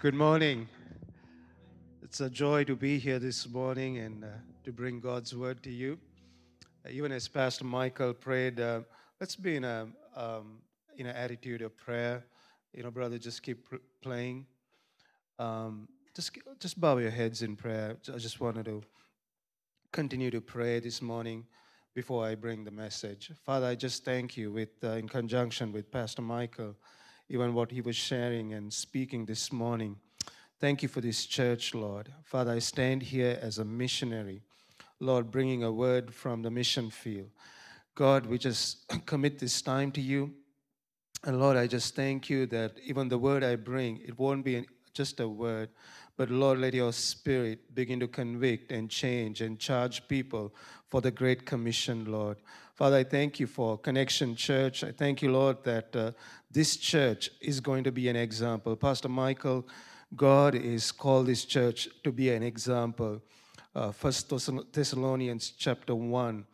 Good morning. It's a joy to be here this morning and uh, to bring God's word to you. Uh, even as Pastor Michael prayed, uh, let's be in a um, in an attitude of prayer. You know, brother, just keep pr- playing. Um, just just bow your heads in prayer. I just wanted to continue to pray this morning before I bring the message. Father, I just thank you with uh, in conjunction with Pastor Michael even what he was sharing and speaking this morning. Thank you for this church, Lord. Father, I stand here as a missionary, Lord, bringing a word from the mission field. God, we just commit this time to you. And Lord, I just thank you that even the word I bring, it won't be just a word, but Lord, let your spirit begin to convict and change and charge people for the Great Commission, Lord. Father, I thank you for Connection Church. I thank you, Lord, that uh, this church is going to be an example. Pastor Michael, God is called this church to be an example. Uh, First Thessalonians chapter 1,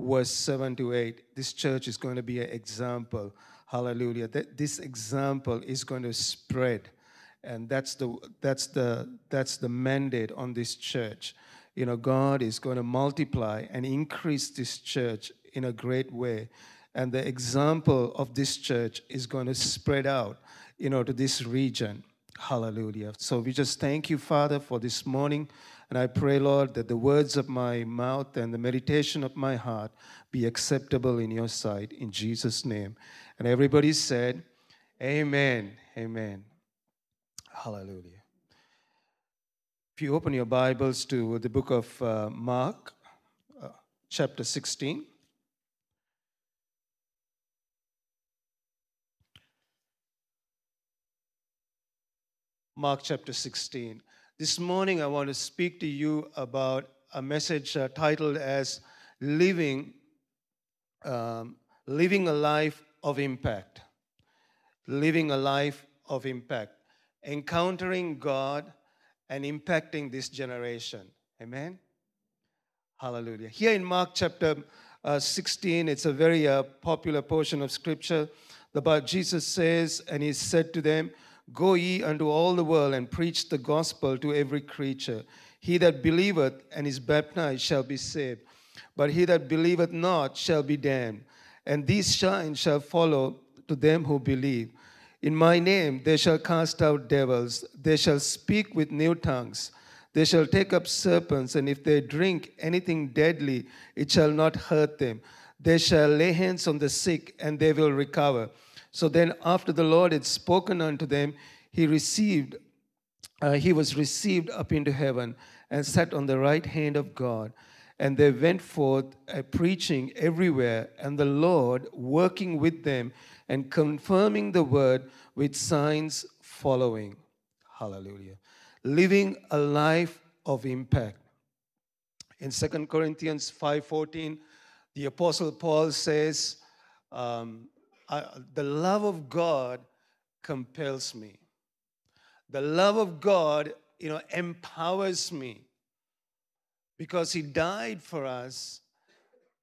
verse 7 to 8. This church is going to be an example. Hallelujah. That this example is going to spread. And that's the that's the that's the mandate on this church. You know, God is going to multiply and increase this church in a great way. And the example of this church is going to spread out you know to this region. Hallelujah. So we just thank you father for this morning. And i pray lord that the words of my mouth and the meditation of my heart be acceptable in your sight in jesus name. And everybody said amen. Amen. Hallelujah. If you open your bibles to the book of uh, mark uh, chapter 16 Mark chapter 16. This morning, I want to speak to you about a message uh, titled as Living, um, Living a Life of Impact. Living a Life of Impact. Encountering God and impacting this generation. Amen? Hallelujah. Here in Mark chapter uh, 16, it's a very uh, popular portion of scripture. About Jesus says, and he said to them, Go ye unto all the world and preach the gospel to every creature. He that believeth and is baptized shall be saved, but he that believeth not shall be damned. And these signs shall follow to them who believe. In my name they shall cast out devils, they shall speak with new tongues. They shall take up serpents, and if they drink anything deadly, it shall not hurt them. They shall lay hands on the sick, and they will recover. So then, after the Lord had spoken unto them, he received, uh, he was received up into heaven and sat on the right hand of God. And they went forth uh, preaching everywhere, and the Lord working with them and confirming the word with signs following. Hallelujah. Living a life of impact. In Second Corinthians 5:14, the Apostle Paul says, um, the love of God compels me. The love of God, you know, empowers me because He died for us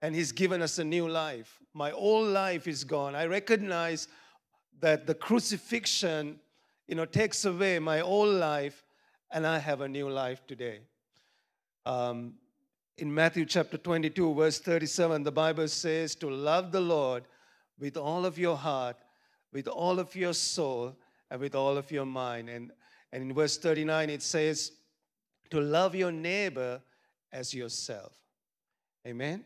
and He's given us a new life. My old life is gone. I recognize that the crucifixion, you know, takes away my old life and I have a new life today. Um, in Matthew chapter 22, verse 37, the Bible says to love the Lord with all of your heart, with all of your soul, and with all of your mind. And, and in verse 39, it says, to love your neighbor as yourself. Amen?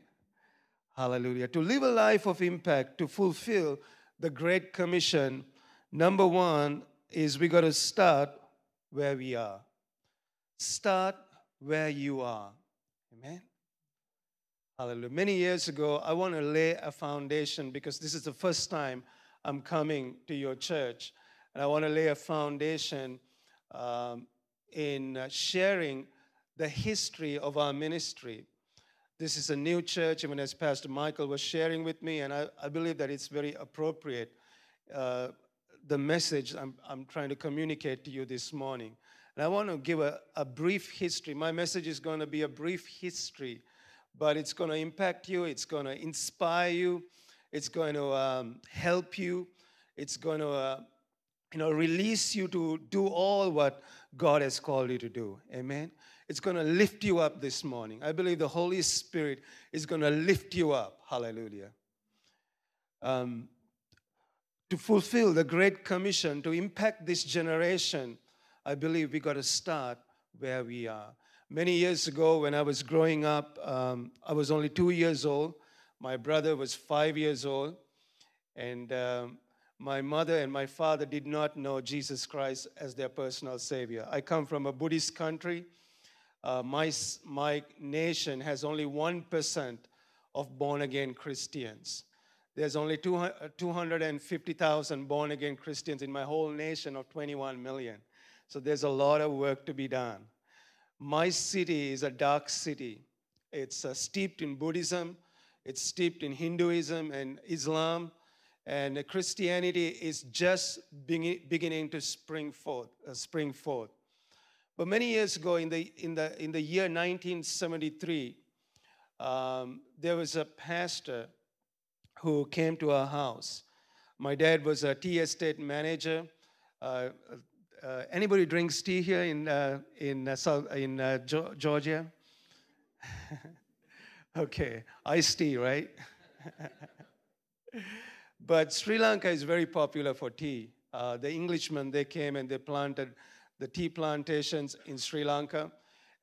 Hallelujah. To live a life of impact, to fulfill the Great Commission, number one is we got to start where we are. Start where you are. Amen? Hallelujah. Many years ago, I want to lay a foundation because this is the first time I'm coming to your church. And I want to lay a foundation um, in uh, sharing the history of our ministry. This is a new church, even as Pastor Michael was sharing with me, and I, I believe that it's very appropriate. Uh, the message I'm, I'm trying to communicate to you this morning. And I want to give a, a brief history. My message is going to be a brief history but it's going to impact you, it's going to inspire you, it's going to um, help you, it's going to uh, you know, release you to do all what God has called you to do. Amen. It's going to lift you up this morning. I believe the Holy Spirit is going to lift you up. Hallelujah. Um, to fulfill the Great Commission, to impact this generation, I believe we got to start where we are. Many years ago, when I was growing up, um, I was only two years old. My brother was five years old. And um, my mother and my father did not know Jesus Christ as their personal Savior. I come from a Buddhist country. Uh, my, my nation has only 1% of born again Christians. There's only 250,000 born again Christians in my whole nation of 21 million. So there's a lot of work to be done. My city is a dark city. It's uh, steeped in Buddhism, it's steeped in Hinduism and Islam, and Christianity is just beginning to spring forth. Uh, spring forth. But many years ago, in the, in the, in the year 1973, um, there was a pastor who came to our house. My dad was a tea estate manager. Uh, uh, anybody drinks tea here in, uh, in, uh, South, in uh, Georgia? okay, iced tea, right? but Sri Lanka is very popular for tea. Uh, the Englishmen, they came and they planted the tea plantations in Sri Lanka.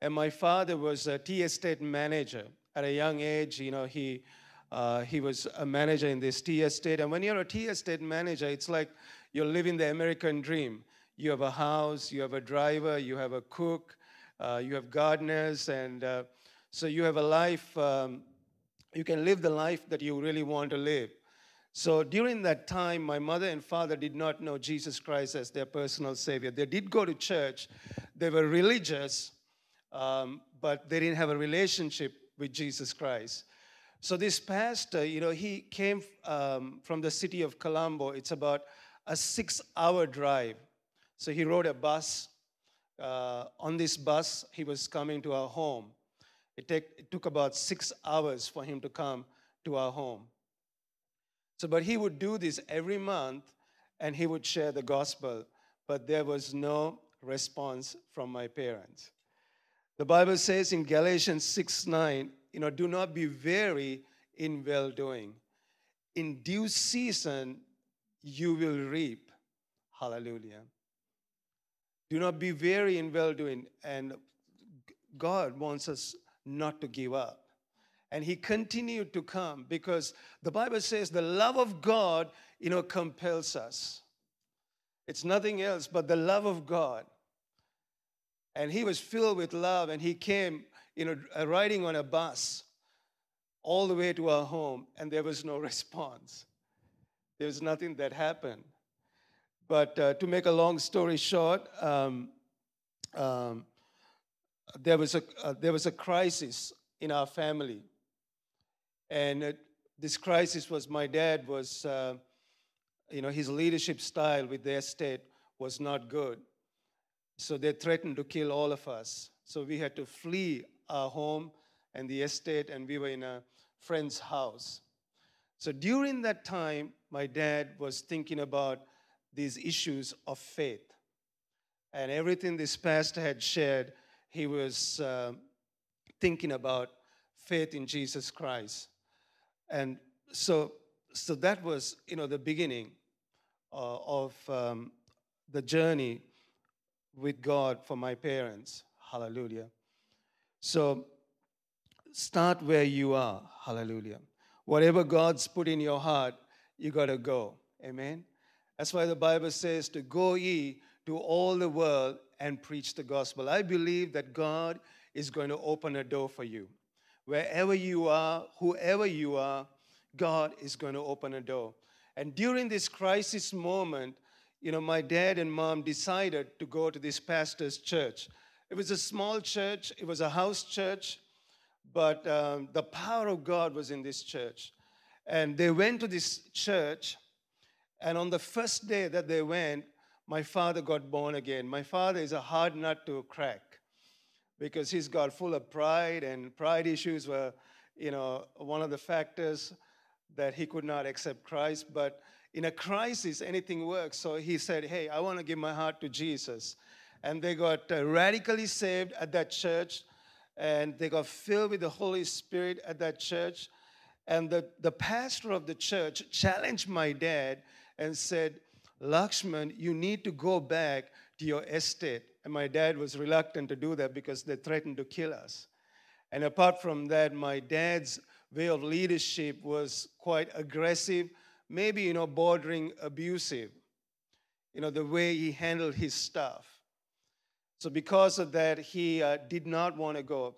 And my father was a tea estate manager. At a young age, you know, he, uh, he was a manager in this tea estate. And when you're a tea estate manager, it's like you're living the American dream. You have a house, you have a driver, you have a cook, uh, you have gardeners, and uh, so you have a life, um, you can live the life that you really want to live. So during that time, my mother and father did not know Jesus Christ as their personal Savior. They did go to church, they were religious, um, but they didn't have a relationship with Jesus Christ. So this pastor, you know, he came um, from the city of Colombo. It's about a six-hour drive so he rode a bus. Uh, on this bus, he was coming to our home. It, take, it took about six hours for him to come to our home. So, but he would do this every month and he would share the gospel, but there was no response from my parents. The Bible says in Galatians 6 9, you know, do not be weary in well doing. In due season, you will reap. Hallelujah. Do not be weary in well doing. And God wants us not to give up. And he continued to come because the Bible says the love of God, you know, compels us. It's nothing else but the love of God. And he was filled with love and he came, you know, riding on a bus all the way to our home and there was no response. There was nothing that happened. But uh, to make a long story short, um, um, there, was a, uh, there was a crisis in our family. And uh, this crisis was my dad was, uh, you know, his leadership style with the estate was not good. So they threatened to kill all of us. So we had to flee our home and the estate, and we were in a friend's house. So during that time, my dad was thinking about these issues of faith. And everything this pastor had shared, he was uh, thinking about faith in Jesus Christ. And so, so that was, you know, the beginning uh, of um, the journey with God for my parents. Hallelujah. So start where you are. Hallelujah. Whatever God's put in your heart, you got to go. Amen. That's why the Bible says to go ye to all the world and preach the gospel. I believe that God is going to open a door for you. Wherever you are, whoever you are, God is going to open a door. And during this crisis moment, you know, my dad and mom decided to go to this pastor's church. It was a small church, it was a house church, but um, the power of God was in this church. And they went to this church and on the first day that they went, my father got born again. My father is a hard nut to crack because he's got full of pride, and pride issues were, you know, one of the factors that he could not accept Christ. But in a crisis, anything works. So he said, Hey, I want to give my heart to Jesus. And they got uh, radically saved at that church, and they got filled with the Holy Spirit at that church. And the, the pastor of the church challenged my dad and said, Lakshman, you need to go back to your estate. And my dad was reluctant to do that because they threatened to kill us. And apart from that, my dad's way of leadership was quite aggressive, maybe, you know, bordering abusive, you know, the way he handled his stuff. So, because of that, he uh, did not want to go.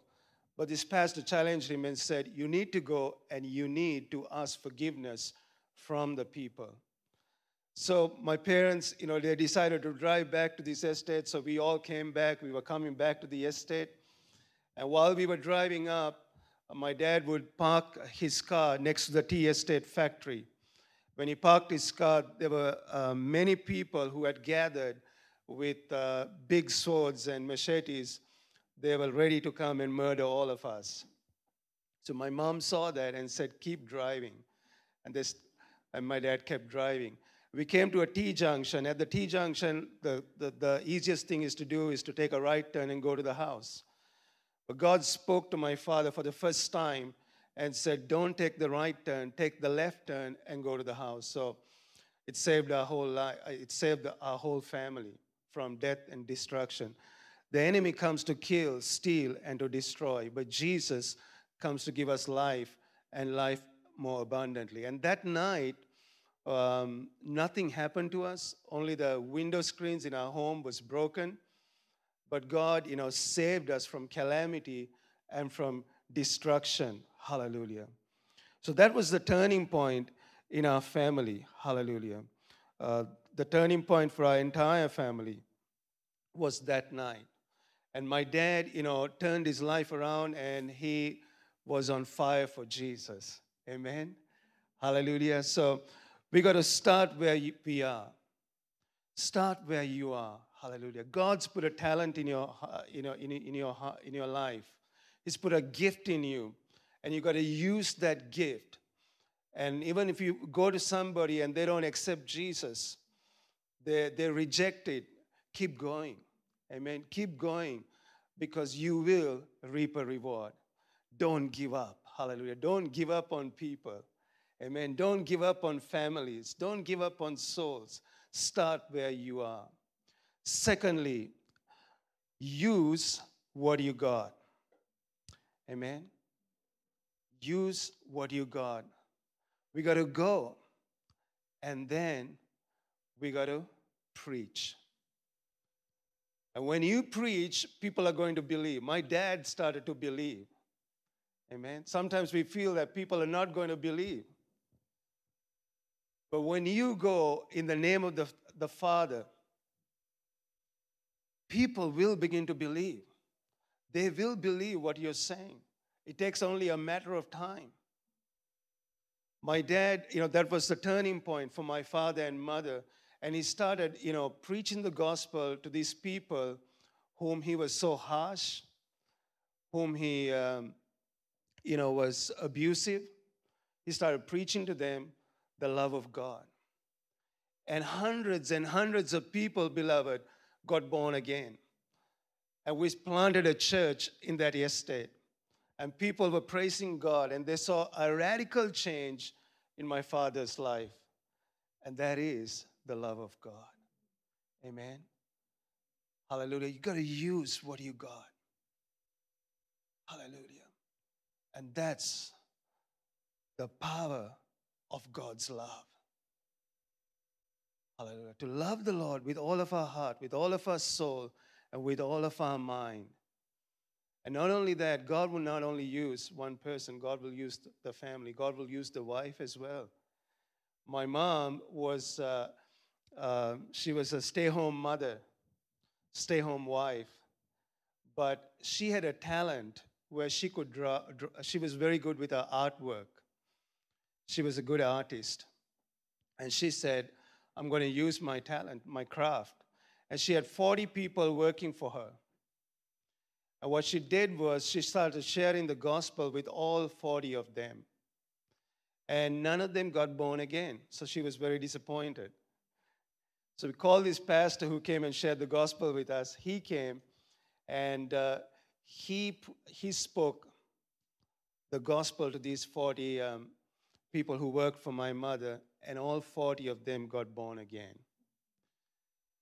But this pastor challenged him and said, You need to go and you need to ask forgiveness from the people. So my parents, you know, they decided to drive back to this estate. So we all came back. We were coming back to the estate. And while we were driving up, my dad would park his car next to the tea estate factory. When he parked his car, there were uh, many people who had gathered with uh, big swords and machetes. They were ready to come and murder all of us. So my mom saw that and said, Keep driving. And, this, and my dad kept driving we came to a T junction. At the T junction, the, the, the, easiest thing is to do is to take a right turn and go to the house. But God spoke to my father for the first time and said, Don't take the right turn, take the left turn and go to the house. So it saved our whole life, uh, it saved our whole family from death and destruction. The enemy comes to kill, steal, and to destroy, but Jesus comes to give us life and life more abundantly. And that night, um, nothing happened to us. Only the window screens in our home was broken. But God, you know, saved us from calamity and from destruction. Hallelujah. So that was the turning point in our family. Hallelujah. Uh, the turning point for our entire family was that night. And my dad, you know, turned his life around and he was on fire for Jesus. Amen. Hallelujah. So we got to start where we are. Start where you are. Hallelujah. God's put a talent in your, uh, you know, in, in, your, in your life. He's put a gift in you, and you got to use that gift. And even if you go to somebody and they don't accept Jesus, they, they reject it, keep going. Amen. Keep going because you will reap a reward. Don't give up. Hallelujah. Don't give up on people. Amen. Don't give up on families. Don't give up on souls. Start where you are. Secondly, use what you got. Amen. Use what you got. We got to go and then we got to preach. And when you preach, people are going to believe. My dad started to believe. Amen. Sometimes we feel that people are not going to believe. But when you go in the name of the, the Father, people will begin to believe. They will believe what you're saying. It takes only a matter of time. My dad, you know, that was the turning point for my father and mother. And he started, you know, preaching the gospel to these people whom he was so harsh, whom he, um, you know, was abusive. He started preaching to them the love of God. And hundreds and hundreds of people, beloved, got born again. And we planted a church in that estate. And people were praising God, and they saw a radical change in my father's life. And that is the love of God. Amen. Hallelujah. You got to use what you got. Hallelujah. And that's the power of God's love. Hallelujah. To love the Lord with all of our heart, with all of our soul, and with all of our mind. And not only that, God will not only use one person, God will use the family, God will use the wife as well. My mom was, uh, uh, she was a stay home mother, stay home wife, but she had a talent where she could draw, draw she was very good with her artwork. She was a good artist. And she said, I'm going to use my talent, my craft. And she had 40 people working for her. And what she did was she started sharing the gospel with all 40 of them. and none of them got born again. So she was very disappointed. So we called this pastor who came and shared the gospel with us. He came and uh, he, he spoke the gospel to these 40 um, people who worked for my mother, and all 40 of them got born again.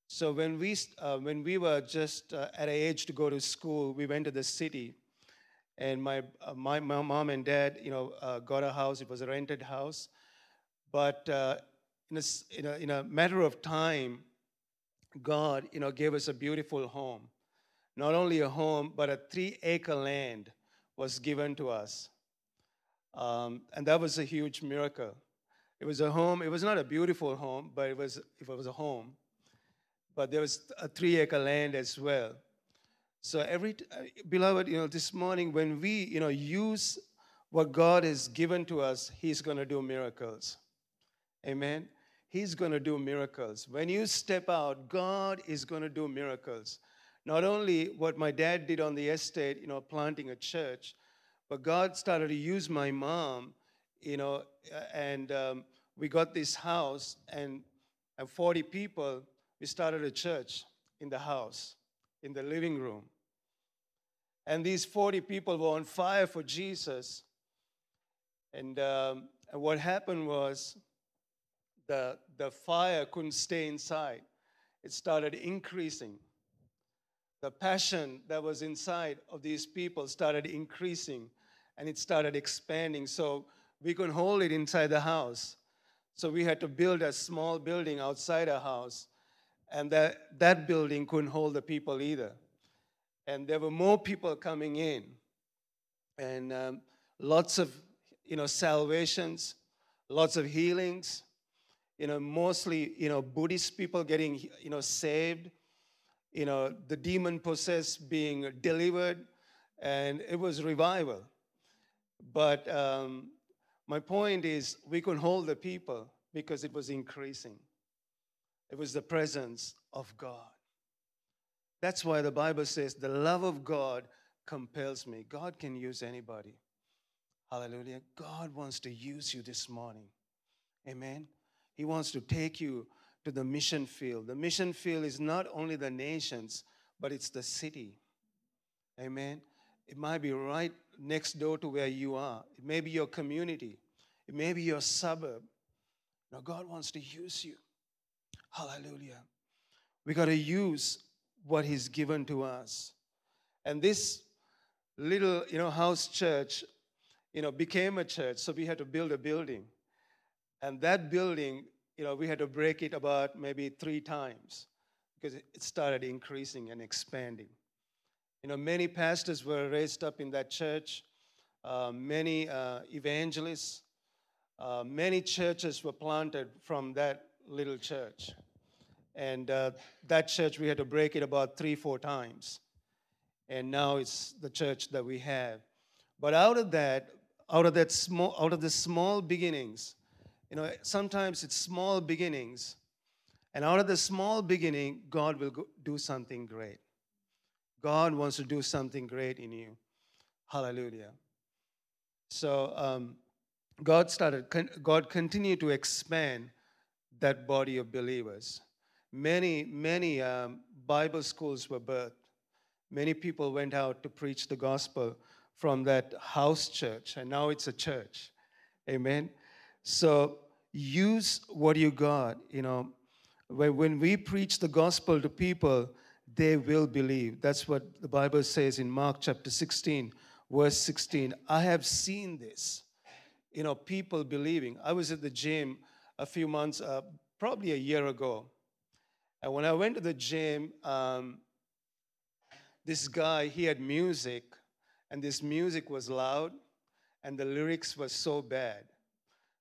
So when we, uh, when we were just uh, at an age to go to school, we went to the city and my, uh, my, my, mom and dad, you know, uh, got a house. It was a rented house. But uh, in, a, in, a, in a matter of time, God, you know, gave us a beautiful home. Not only a home, but a three-acre land was given to us. Um, and that was a huge miracle. It was a home. It was not a beautiful home, but it was, if it was a home. But there was a three-acre land as well. So every, uh, beloved, you know, this morning when we, you know, use what God has given to us, He's going to do miracles. Amen. He's going to do miracles. When you step out, God is going to do miracles. Not only what my dad did on the estate, you know, planting a church, but God started to use my mom, you know, and um, we got this house and, and 40 people, we started a church in the house, in the living room. And these 40 people were on fire for Jesus. And, um, and what happened was the, the fire couldn't stay inside, it started increasing. The passion that was inside of these people started increasing and it started expanding. So we couldn't hold it inside the house. So we had to build a small building outside our house. And that, that building couldn't hold the people either and there were more people coming in, and um, lots of you know salvations, lots of healings. You know, mostly you know Buddhist people getting you know saved. You know, the demon possessed being delivered, and it was revival. But um, my point is, we couldn't hold the people because it was increasing. It was the presence of God. That's why the Bible says the love of God compels me. God can use anybody. Hallelujah. God wants to use you this morning. Amen. He wants to take you to the mission field. The mission field is not only the nations, but it's the city. Amen. It might be right next door to where you are. It may be your community. It may be your suburb. Now, God wants to use you. Hallelujah. We got to use what He's given to us. And this little, you know, house church, you know, became a church, so we had to build a building. And that building, you know, we had to break it about maybe three times because it started increasing and expanding. You know, many pastors were raised up in that church, uh, many uh, evangelists, uh, many churches were planted from that little church. And uh, that church, we had to break it about three, four times. And now it's the church that we have. But out of that, out of that small, out of the small beginnings, you know, sometimes it's small beginnings. And out of the small beginning, God will go, do something great. God wants to do something great in you. Hallelujah. So um, God started, God continued to expand that body of believers many, many um, Bible schools were birthed. Many people went out to preach the gospel from that house church, and now it's a church. Amen. So use what you got. You know, when, when we preach the gospel to people, they will believe. That's what the Bible says in Mark chapter 16, verse 16. I have seen this. You know, people believing. I was at the gym a few months, uh, probably a year ago, and when I went to the gym, um, this guy, he had music, and this music was loud, and the lyrics were so bad.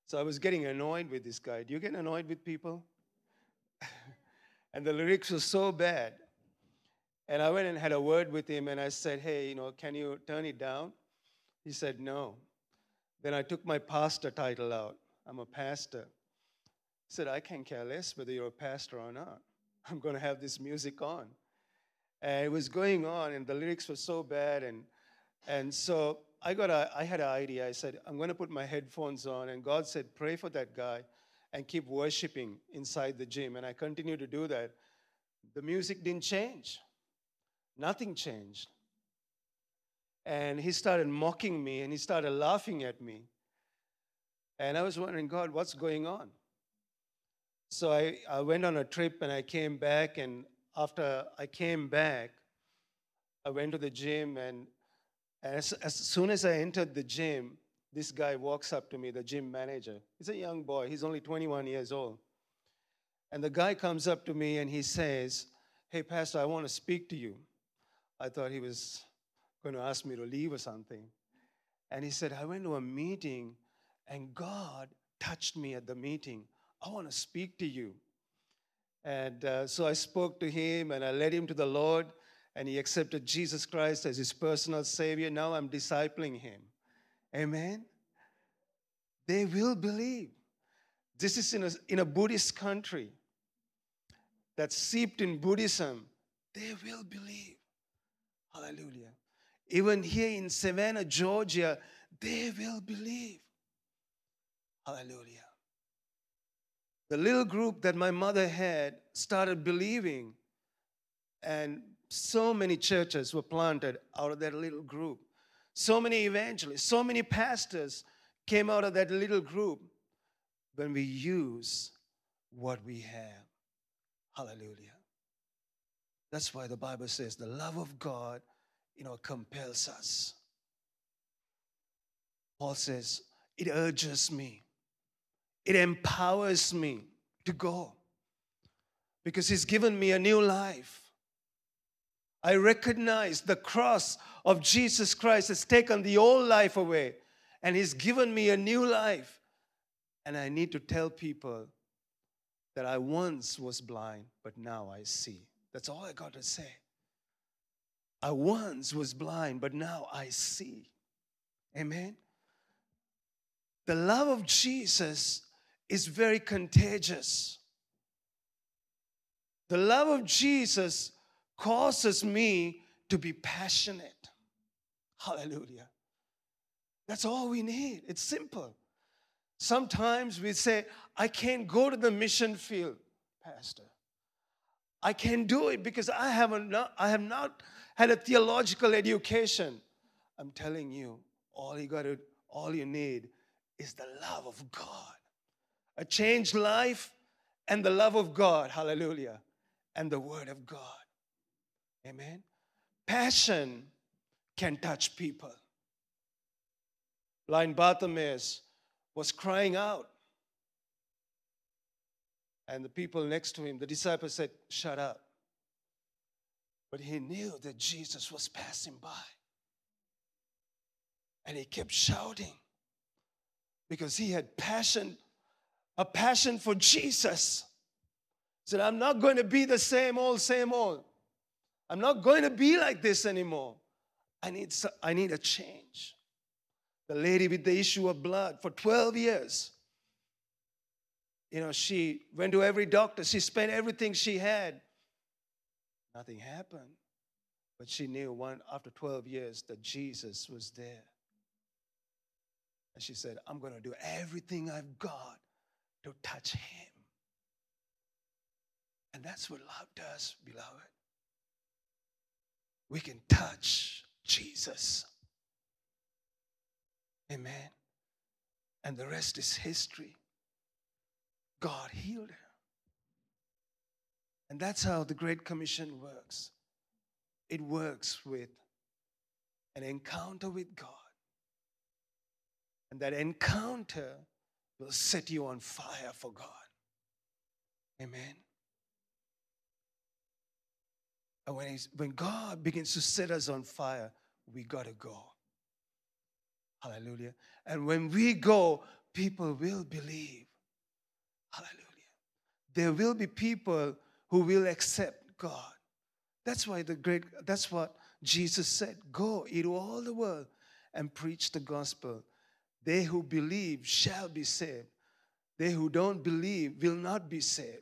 So I was getting annoyed with this guy. Do you get annoyed with people? and the lyrics were so bad. And I went and had a word with him, and I said, Hey, you know, can you turn it down? He said, No. Then I took my pastor title out. I'm a pastor. He said, I can't care less whether you're a pastor or not. I'm going to have this music on. And it was going on, and the lyrics were so bad. And, and so I got a, I had an idea. I said, I'm going to put my headphones on, and God said, pray for that guy, and keep worshiping inside the gym. And I continued to do that. The music didn't change. Nothing changed. And he started mocking me, and he started laughing at me. And I was wondering, God, what's going on? So I, I went on a trip and I came back. And after I came back, I went to the gym. And as, as soon as I entered the gym, this guy walks up to me, the gym manager. He's a young boy, he's only 21 years old. And the guy comes up to me and he says, Hey, Pastor, I want to speak to you. I thought he was going to ask me to leave or something. And he said, I went to a meeting and God touched me at the meeting. I want to speak to you. And uh, so I spoke to him and I led him to the Lord, and he accepted Jesus Christ as his personal Savior. Now I'm discipling him. Amen. They will believe. This is in a, in a Buddhist country that's seeped in Buddhism. They will believe. Hallelujah. Even here in Savannah, Georgia, they will believe. Hallelujah. The little group that my mother had started believing, and so many churches were planted out of that little group. So many evangelists, so many pastors came out of that little group when we use what we have. Hallelujah. That's why the Bible says the love of God, you know, compels us. Paul says, it urges me it empowers me to go because He's given me a new life. I recognize the cross of Jesus Christ has taken the old life away and He's given me a new life. And I need to tell people that I once was blind, but now I see. That's all I got to say. I once was blind, but now I see. Amen. The love of Jesus is very contagious. The love of Jesus causes me to be passionate. Hallelujah. That's all we need. It's simple. Sometimes we say, I can't go to the mission field, Pastor. I can't do it because I have not, I have not had a theological education. I'm telling you, all you got to, all you need is the love of God a changed life, and the love of God. Hallelujah. And the Word of God. Amen. Passion can touch people. Blind Bartimaeus was crying out. And the people next to him, the disciples said, Shut up. But he knew that Jesus was passing by. And he kept shouting because he had passion a passion for Jesus. Said, I'm not going to be the same old, same old. I'm not going to be like this anymore. I need, I need a change. The lady with the issue of blood for 12 years. You know, she went to every doctor, she spent everything she had. Nothing happened. But she knew one after 12 years that Jesus was there. And she said, I'm going to do everything I've got to touch Him. And that's what love does, beloved. We can touch Jesus. Amen. And the rest is history. God healed her. And that's how the Great Commission works it works with an encounter with God. And that encounter will set you on fire for God. Amen. And when, when God begins to set us on fire, we got to go. Hallelujah. And when we go, people will believe. Hallelujah. There will be people who will accept God. That's why the great, that's what Jesus said go into all the world and preach the gospel they who believe shall be saved. They who don't believe will not be saved.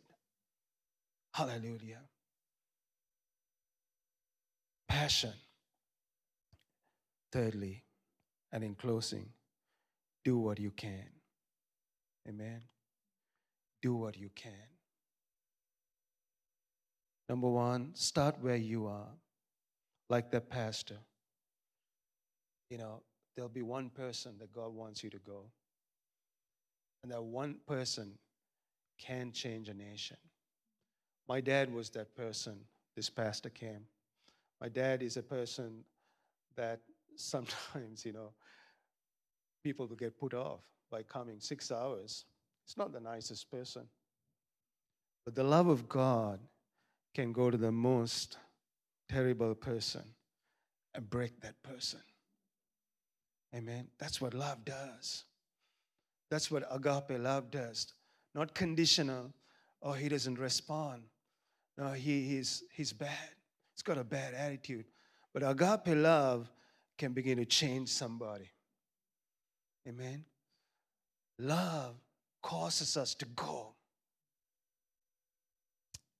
Hallelujah. Passion. Thirdly, And in closing, do what you can. Amen. Do what you can. Number one, start where you are, like the pastor. You know, there'll be one person that God wants you to go. And that one person can change a nation. My dad was that person this pastor came. My dad is a person that sometimes, you know, people will get put off by coming six hours. It's not the nicest person. But the love of God can go to the most terrible person and break that person. Amen. That's what love does. That's what agape love does. Not conditional. Oh, he doesn't respond. No, he, he's, he's bad. He's got a bad attitude. But agape love can begin to change somebody. Amen. Love causes us to go.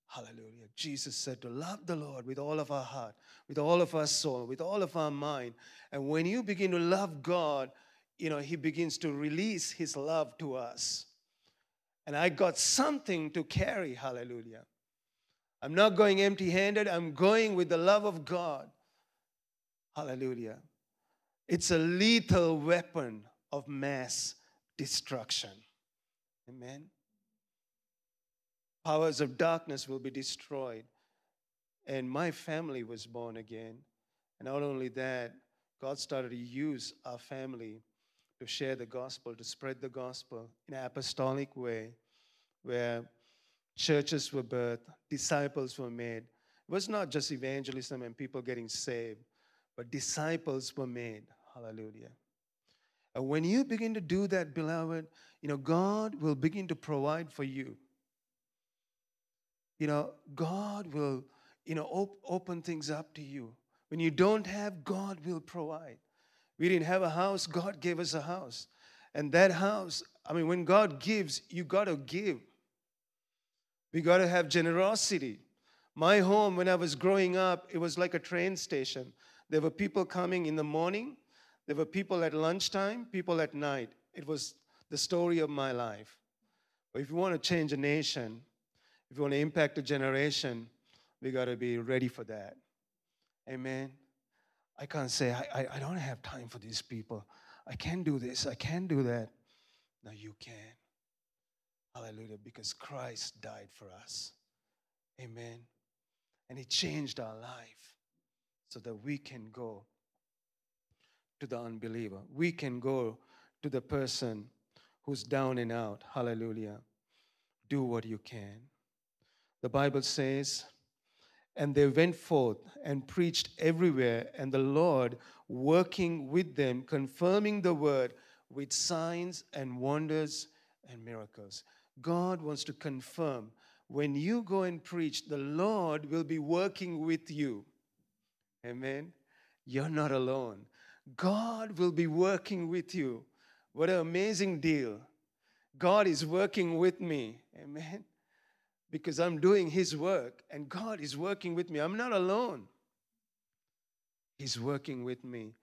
Hallelujah. Jesus said to love the Lord with all of our heart, with all of our soul, with all of our mind. And when you begin to love God, you know, He begins to release His love to us. And I got something to carry. Hallelujah. I'm not going empty handed, I'm going with the love of God. Hallelujah. It's a lethal weapon of mass destruction. Amen. Powers of darkness will be destroyed. And my family was born again. And not only that, God started to use our family to share the gospel, to spread the gospel in an apostolic way, where churches were birthed, disciples were made. It was not just evangelism and people getting saved, but disciples were made. Hallelujah. And when you begin to do that, beloved, you know, God will begin to provide for you. You know, God will, you know, op- open things up to you. When you don't have, God will provide. We didn't have a house, God gave us a house. And that house, I mean, when God gives, you got to give. We got to have generosity. My home, when I was growing up, it was like a train station. There were people coming in the morning, there were people at lunchtime, people at night. It was the story of my life. But if you want to change a nation, if you want to impact a generation, we got to be ready for that. Amen. I can't say, I, I, I don't have time for these people. I can't do this. I can't do that. No, you can. Hallelujah. Because Christ died for us. Amen. And He changed our life so that we can go to the unbeliever. We can go to the person who's down and out. Hallelujah. Do what you can. The Bible says, and they went forth and preached everywhere, and the Lord working with them, confirming the word with signs and wonders and miracles. God wants to confirm when you go and preach, the Lord will be working with you. Amen. You're not alone. God will be working with you. What an amazing deal. God is working with me. Amen. Because I'm doing His work and God is working with me. I'm not alone. He's working with me.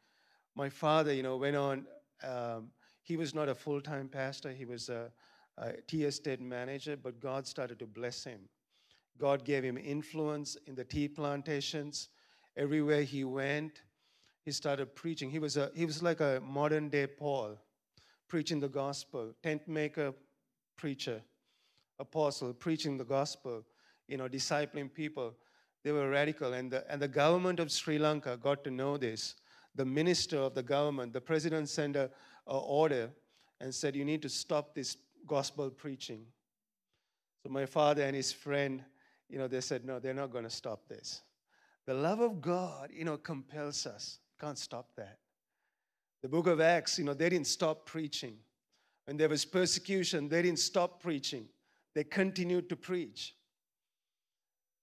My father, you know, went on, um, he was not a full time pastor, he was a uh, tea estate manager, but God started to bless him. God gave him influence in the tea plantations. Everywhere he went, he started preaching. He was, a, he was like a modern day Paul, preaching the gospel, tent maker, preacher, apostle, preaching the gospel, you know, discipling people. They were radical. And the, and the government of Sri Lanka got to know this. The minister of the government, the president sent a, a order and said, You need to stop this gospel preaching. So my father and his friend, you know, they said, no, they're not going to stop this. The love of God, you know, compels us. Can't stop that. The book of Acts, you know, they didn't stop preaching. When there was persecution, they didn't stop preaching. They continued to preach.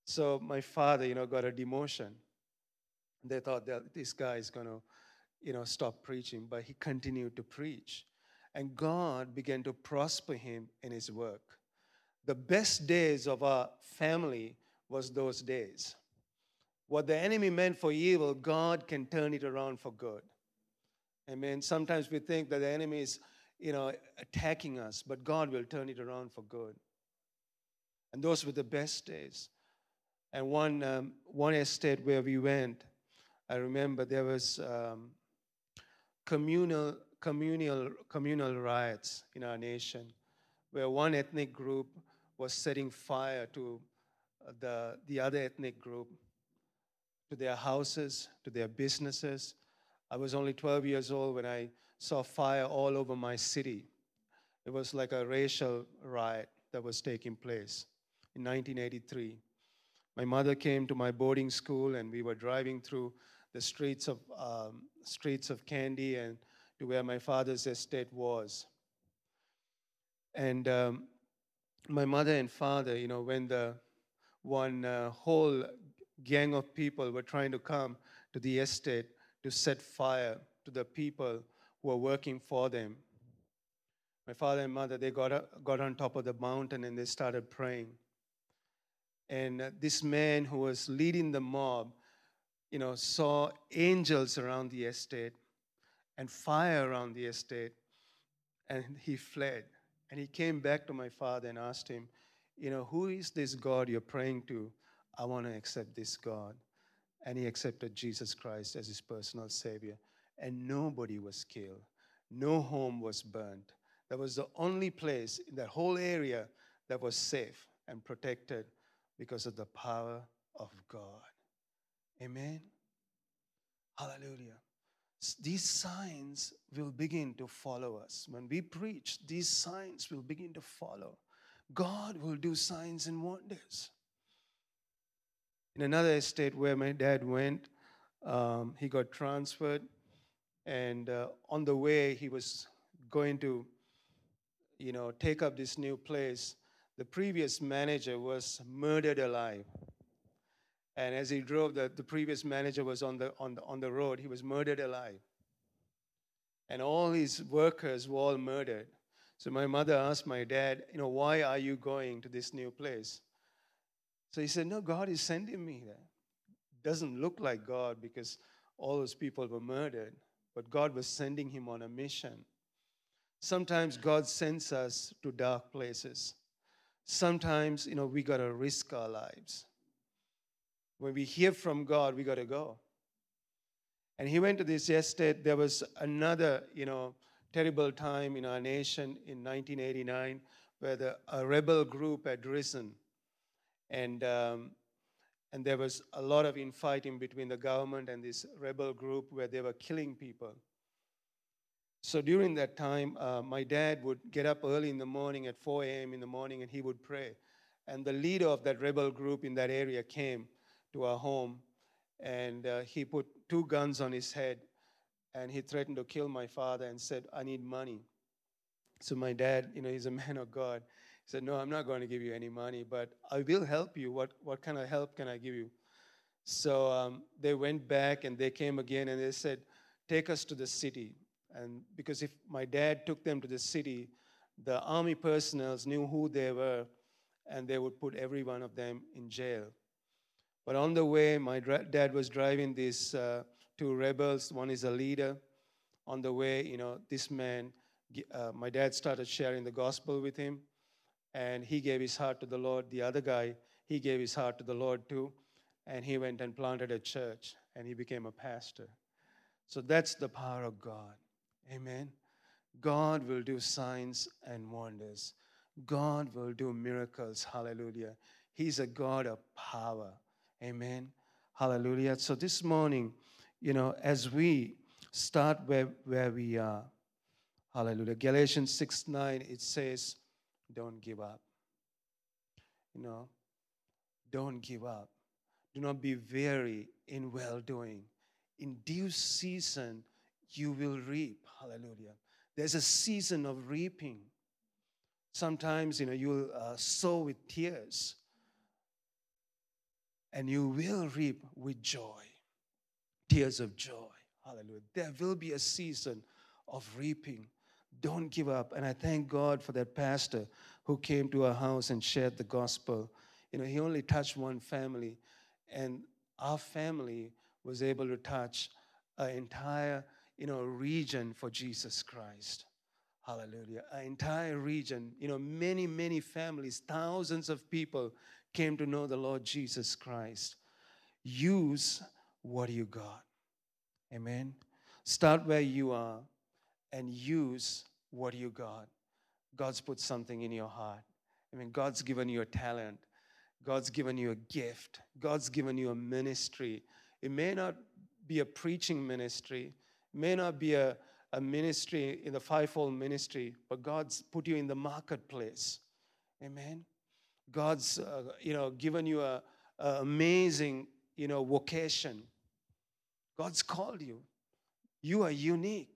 So my father, you know, got a demotion. They thought that this guy is going to, you know, stop preaching, but he continued to preach and God began to prosper him in his work. The best days of our family was those days. What the enemy meant for evil, God can turn it around for good. Amen. Sometimes we think that the enemy is, you know, attacking us, but God will turn it around for good. And those were the best days. And one, um, one estate where we went, I remember there was um, communal, communal, communal riots in our nation where one ethnic group was setting fire to uh, the, the other ethnic group, to their houses, to their businesses. I was only 12 years old when I saw fire all over my city. It was like a racial riot that was taking place in 1983. My mother came to my boarding school, and we were driving through the streets of um, streets of Kandy and to where my father's estate was. And um, my mother and father, you know, when the one uh, whole gang of people were trying to come to the estate to set fire to the people who were working for them. My father and mother, they got, got on top of the mountain and they started praying. And uh, this man who was leading the mob, you know, saw angels around the estate and fire around the estate, and he fled. And he came back to my father and asked him, You know, who is this God you're praying to? I want to accept this God. And he accepted Jesus Christ as his personal Savior. And nobody was killed, no home was burnt. That was the only place in that whole area that was safe and protected because of the power of God. Amen. Hallelujah. These signs will begin to follow us. When we preach, these signs will begin to follow. God will do signs and wonders. In another estate where my dad went, um, he got transferred, and uh, on the way, he was going to, you know, take up this new place the previous manager was murdered alive. And as he drove, the, the previous manager was on the, on, the, on the road. He was murdered alive. And all his workers were all murdered. So my mother asked my dad, you know, why are you going to this new place? So he said, no, God is sending me there. Doesn't look like God because all those people were murdered, but God was sending him on a mission. Sometimes God sends us to dark places sometimes, you know, we got to risk our lives. When we hear from God, we got to go. And he went to this estate. There was another, you know, terrible time in our nation in 1989 where the, a rebel group had risen. And, um, and there was a lot of infighting between the government and this rebel group where they were killing people. So during that time, uh, my dad would get up early in the morning at 4 a.m. in the morning and he would pray. And the leader of that rebel group in that area came to our home and uh, he put two guns on his head and he threatened to kill my father and said, I need money. So my dad, you know, he's a man of God. Said, No, I'm not going to give you any money, but I will help you. What, what kind of help can I give you? So um, they went back and they came again and they said, Take us to the city. And because if my dad took them to the city, the army personnel knew who they were and they would put every one of them in jail. But on the way, my dad was driving these uh, two rebels. One is a leader. On the way, you know, this man, uh, my dad started sharing the gospel with him, and he gave his heart to the Lord. The other guy, he gave his heart to the Lord too, and he went and planted a church, and he became a pastor. So that's the power of God. Amen. God will do signs and wonders. God will do miracles. Hallelujah. He's a God of power. Amen. Hallelujah. So this morning, you know, as we start where, where we are, hallelujah. Galatians 6 9, it says, Don't give up. You know, don't give up. Do not be weary in well doing. In due season, you will reap. Hallelujah. There's a season of reaping. Sometimes, you know, you'll uh, sow with tears, and you will reap with joy. Tears of joy. Hallelujah. There will be a season of reaping. Don't give up. And I thank God for that pastor who came to our house and shared the gospel. You know, he only touched one family, and our family was able to touch an entire you know, region for Jesus Christ. Hallelujah. An entire region, you know, many, many families, thousands of people came to know the Lord Jesus Christ. Use what you got. Amen. Start where you are and use what you got. God's put something in your heart. I mean, God's given you a talent. God's given you a gift. God's given you a ministry. It may not be a preaching ministry, it may not be a, a ministry in the fivefold ministry, but God's put you in the marketplace. Amen. God's, uh, you know, given you a, a amazing, you know, vocation. God's called you. You are unique.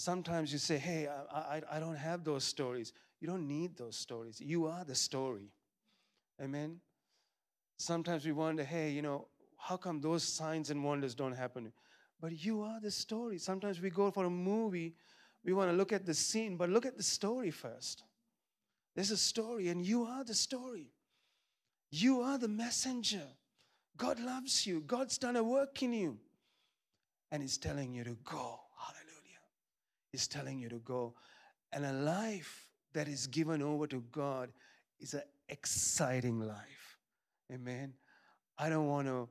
Sometimes you say, hey, I, I, I don't have those stories. You don't need those stories. You are the story. Amen. Sometimes we wonder, hey, you know, how come those signs and wonders don't happen? But you are the story. Sometimes we go for a movie, we want to look at the scene, but look at the story first. There's a story, and you are the story. You are the messenger. God loves you. God's done a work in you. And He's telling you to go. He's telling you to go. And a life that is given over to God is an exciting life. Amen. I don't want to,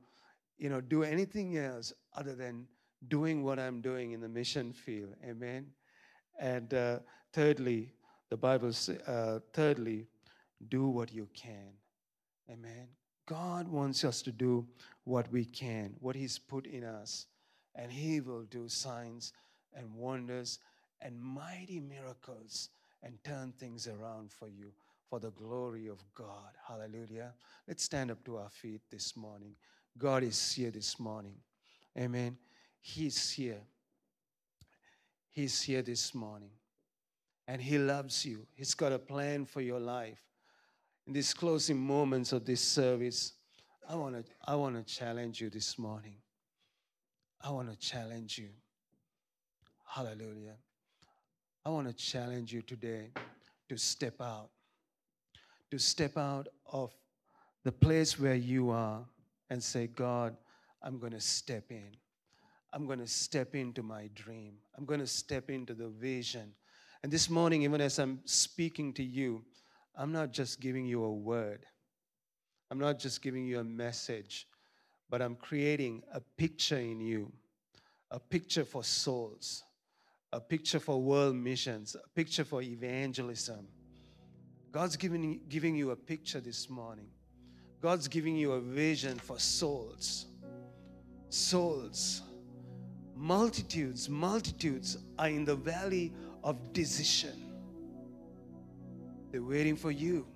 you know, do anything else other than doing what I'm doing in the mission field. Amen. And uh, thirdly, the Bible says, uh, thirdly, do what you can. Amen. God wants us to do what we can, what He's put in us, and He will do signs and wonders and mighty miracles and turn things around for you for the glory of God. Hallelujah. Let's stand up to our feet this morning. God is here this morning. Amen. He's here. He's here this morning. And He loves you. He's got a plan for your life. In these closing moments of this service, I want to I want to challenge you this morning. I want to challenge you. Hallelujah. I want to challenge you today to step out, to step out of the place where you are and say, God, I'm going to step in. I'm going to step into my dream. I'm going to step into the vision. And this morning, even as I'm speaking to you, I'm not just giving you a word, I'm not just giving you a message, but I'm creating a picture in you, a picture for souls, a picture for world missions, a picture for evangelism. God's giving, giving you a picture this morning. God's giving you a vision for souls. Souls. Multitudes, multitudes are in the valley of decision. They're waiting for you,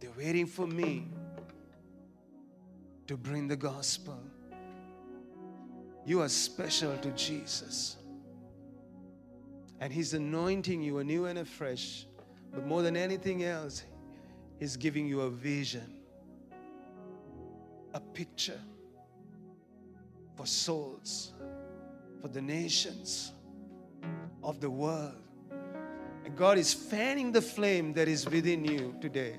they're waiting for me to bring the gospel. You are special to Jesus. And He's anointing you anew and afresh. But more than anything else, He's giving you a vision, a picture for souls, for the nations of the world. And God is fanning the flame that is within you today.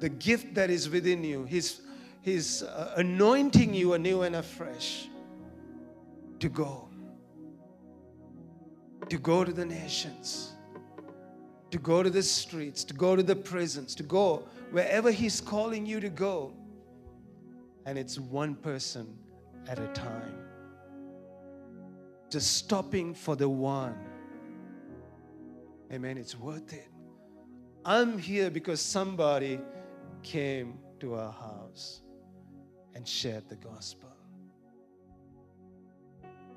The gift that is within you. He's, he's uh, anointing you anew and afresh to go to go to the nations, to go to the streets, to go to the prisons, to go wherever He's calling you to go. And it's one person at a time. Just stopping for the one. Amen. It's worth it. I'm here because somebody came to our house and shared the gospel.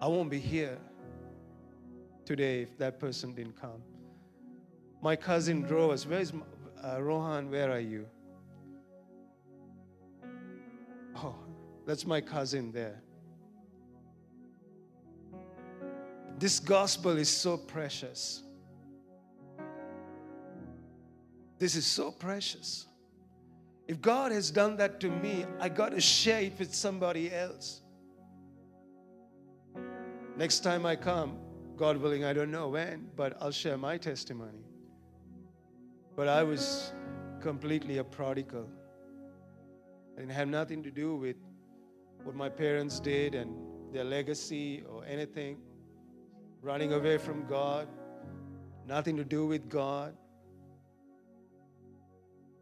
I won't be here today if that person didn't come. My cousin drove us. Where's uh, Rohan? Where are you? Oh, that's my cousin there. This gospel is so precious. This is so precious. If God has done that to me, I got to share it with somebody else. Next time I come, God willing, I don't know when, but I'll share my testimony. But I was completely a prodigal. I didn't have nothing to do with what my parents did and their legacy or anything, running away from God, nothing to do with God.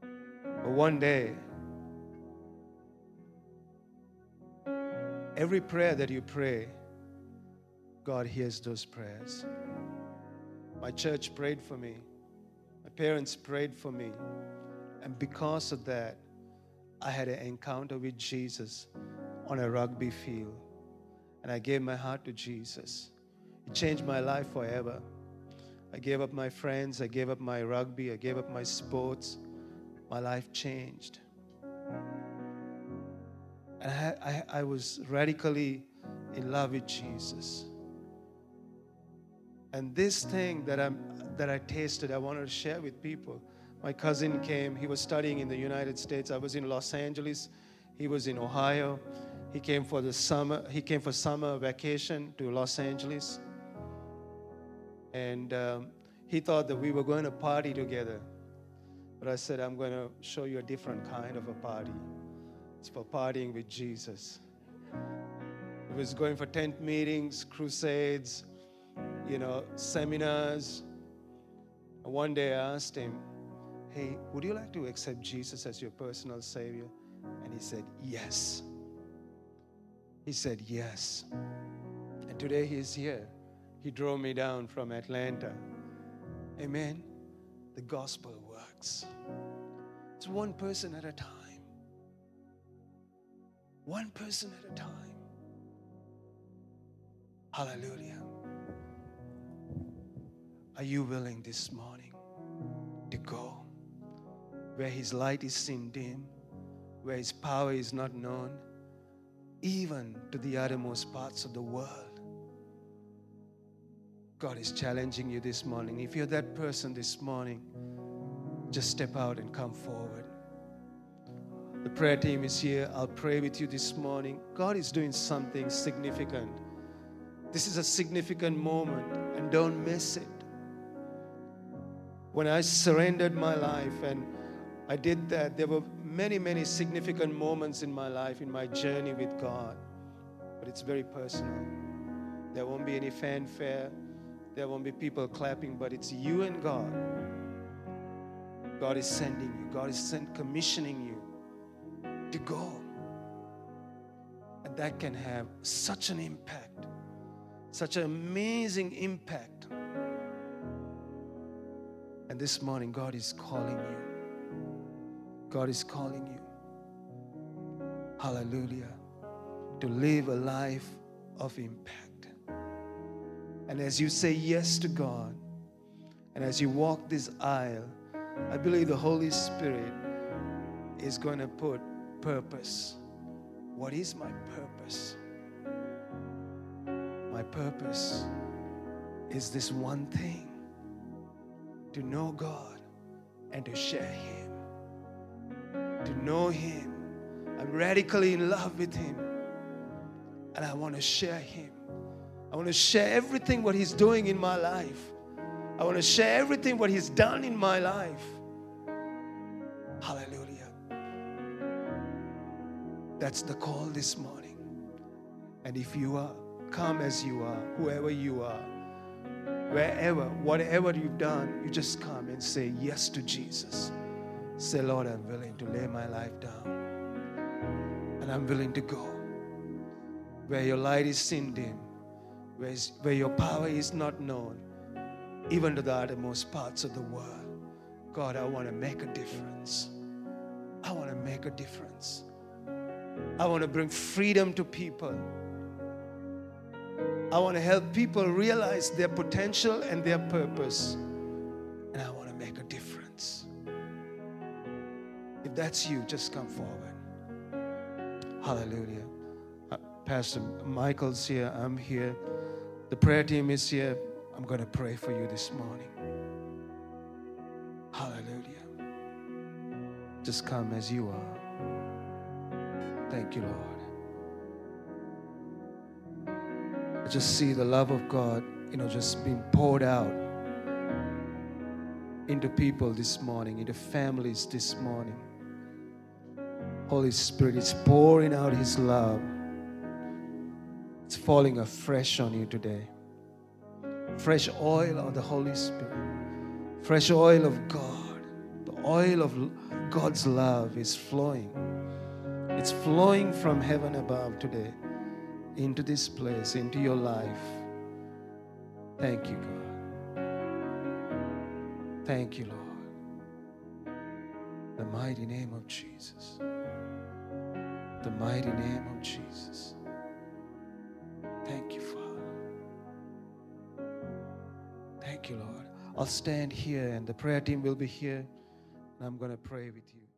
But one day, every prayer that you pray, God hears those prayers. My church prayed for me. My parents prayed for me. And because of that, I had an encounter with Jesus on a rugby field. And I gave my heart to Jesus. It changed my life forever. I gave up my friends, I gave up my rugby, I gave up my sports. My life changed. And I, I, I was radically in love with Jesus. And this thing that, I'm, that I tasted, I wanted to share with people. My cousin came, he was studying in the United States. I was in Los Angeles, he was in Ohio. He came for the summer, he came for summer vacation to Los Angeles. And um, he thought that we were going to party together. But I said, I'm going to show you a different kind of a party. It's for partying with Jesus. He was going for tent meetings, crusades, you know, seminars. And one day I asked him, Hey, would you like to accept Jesus as your personal Savior? And he said, Yes. He said, Yes. And today he's here. He drove me down from Atlanta. Amen. The gospel works. It's one person at a time. One person at a time. Hallelujah. Are you willing this morning to go where His light is seen dim, where His power is not known, even to the uttermost parts of the world? God is challenging you this morning. If you're that person this morning, just step out and come forward. The prayer team is here. I'll pray with you this morning. God is doing something significant. This is a significant moment, and don't miss it. When I surrendered my life and I did that, there were many, many significant moments in my life, in my journey with God. But it's very personal. There won't be any fanfare, there won't be people clapping, but it's you and God. God is sending you, God is sent, commissioning you to go. And that can have such an impact, such an amazing impact. And this morning, God is calling you. God is calling you. Hallelujah. To live a life of impact. And as you say yes to God, and as you walk this aisle, I believe the Holy Spirit is going to put purpose. What is my purpose? My purpose is this one thing to know God and to share Him. To know Him. I'm radically in love with Him, and I want to share Him. I want to share everything what He's doing in my life. I want to share everything what He's done in my life. Hallelujah. That's the call this morning. And if you are, come as you are, whoever you are, wherever, whatever you've done, you just come and say yes to Jesus. Say, Lord, I'm willing to lay my life down. And I'm willing to go where your light is seen dim where, where your power is not known, even to the uttermost parts of the world. God, I want to make a difference. I want to make a difference. I want to bring freedom to people. I want to help people realize their potential and their purpose. And I want to make a difference. If that's you, just come forward. Hallelujah. Uh, Pastor Michael's here. I'm here. The prayer team is here. I'm going to pray for you this morning. Hallelujah. Just come as you are. Thank you, Lord. Just see the love of God, you know, just being poured out into people this morning, into families this morning. Holy Spirit is pouring out His love It's falling afresh on you today. Fresh oil of the Holy Spirit, fresh oil of God. The oil of God's love is flowing. It's flowing from heaven above today into this place, into your life. Thank you, God. Thank you, Lord. The mighty name of Jesus. The mighty name of Jesus. Thank you, Father. Thank you, Lord. I'll stand here and the prayer team will be here. And I'm going to pray with you.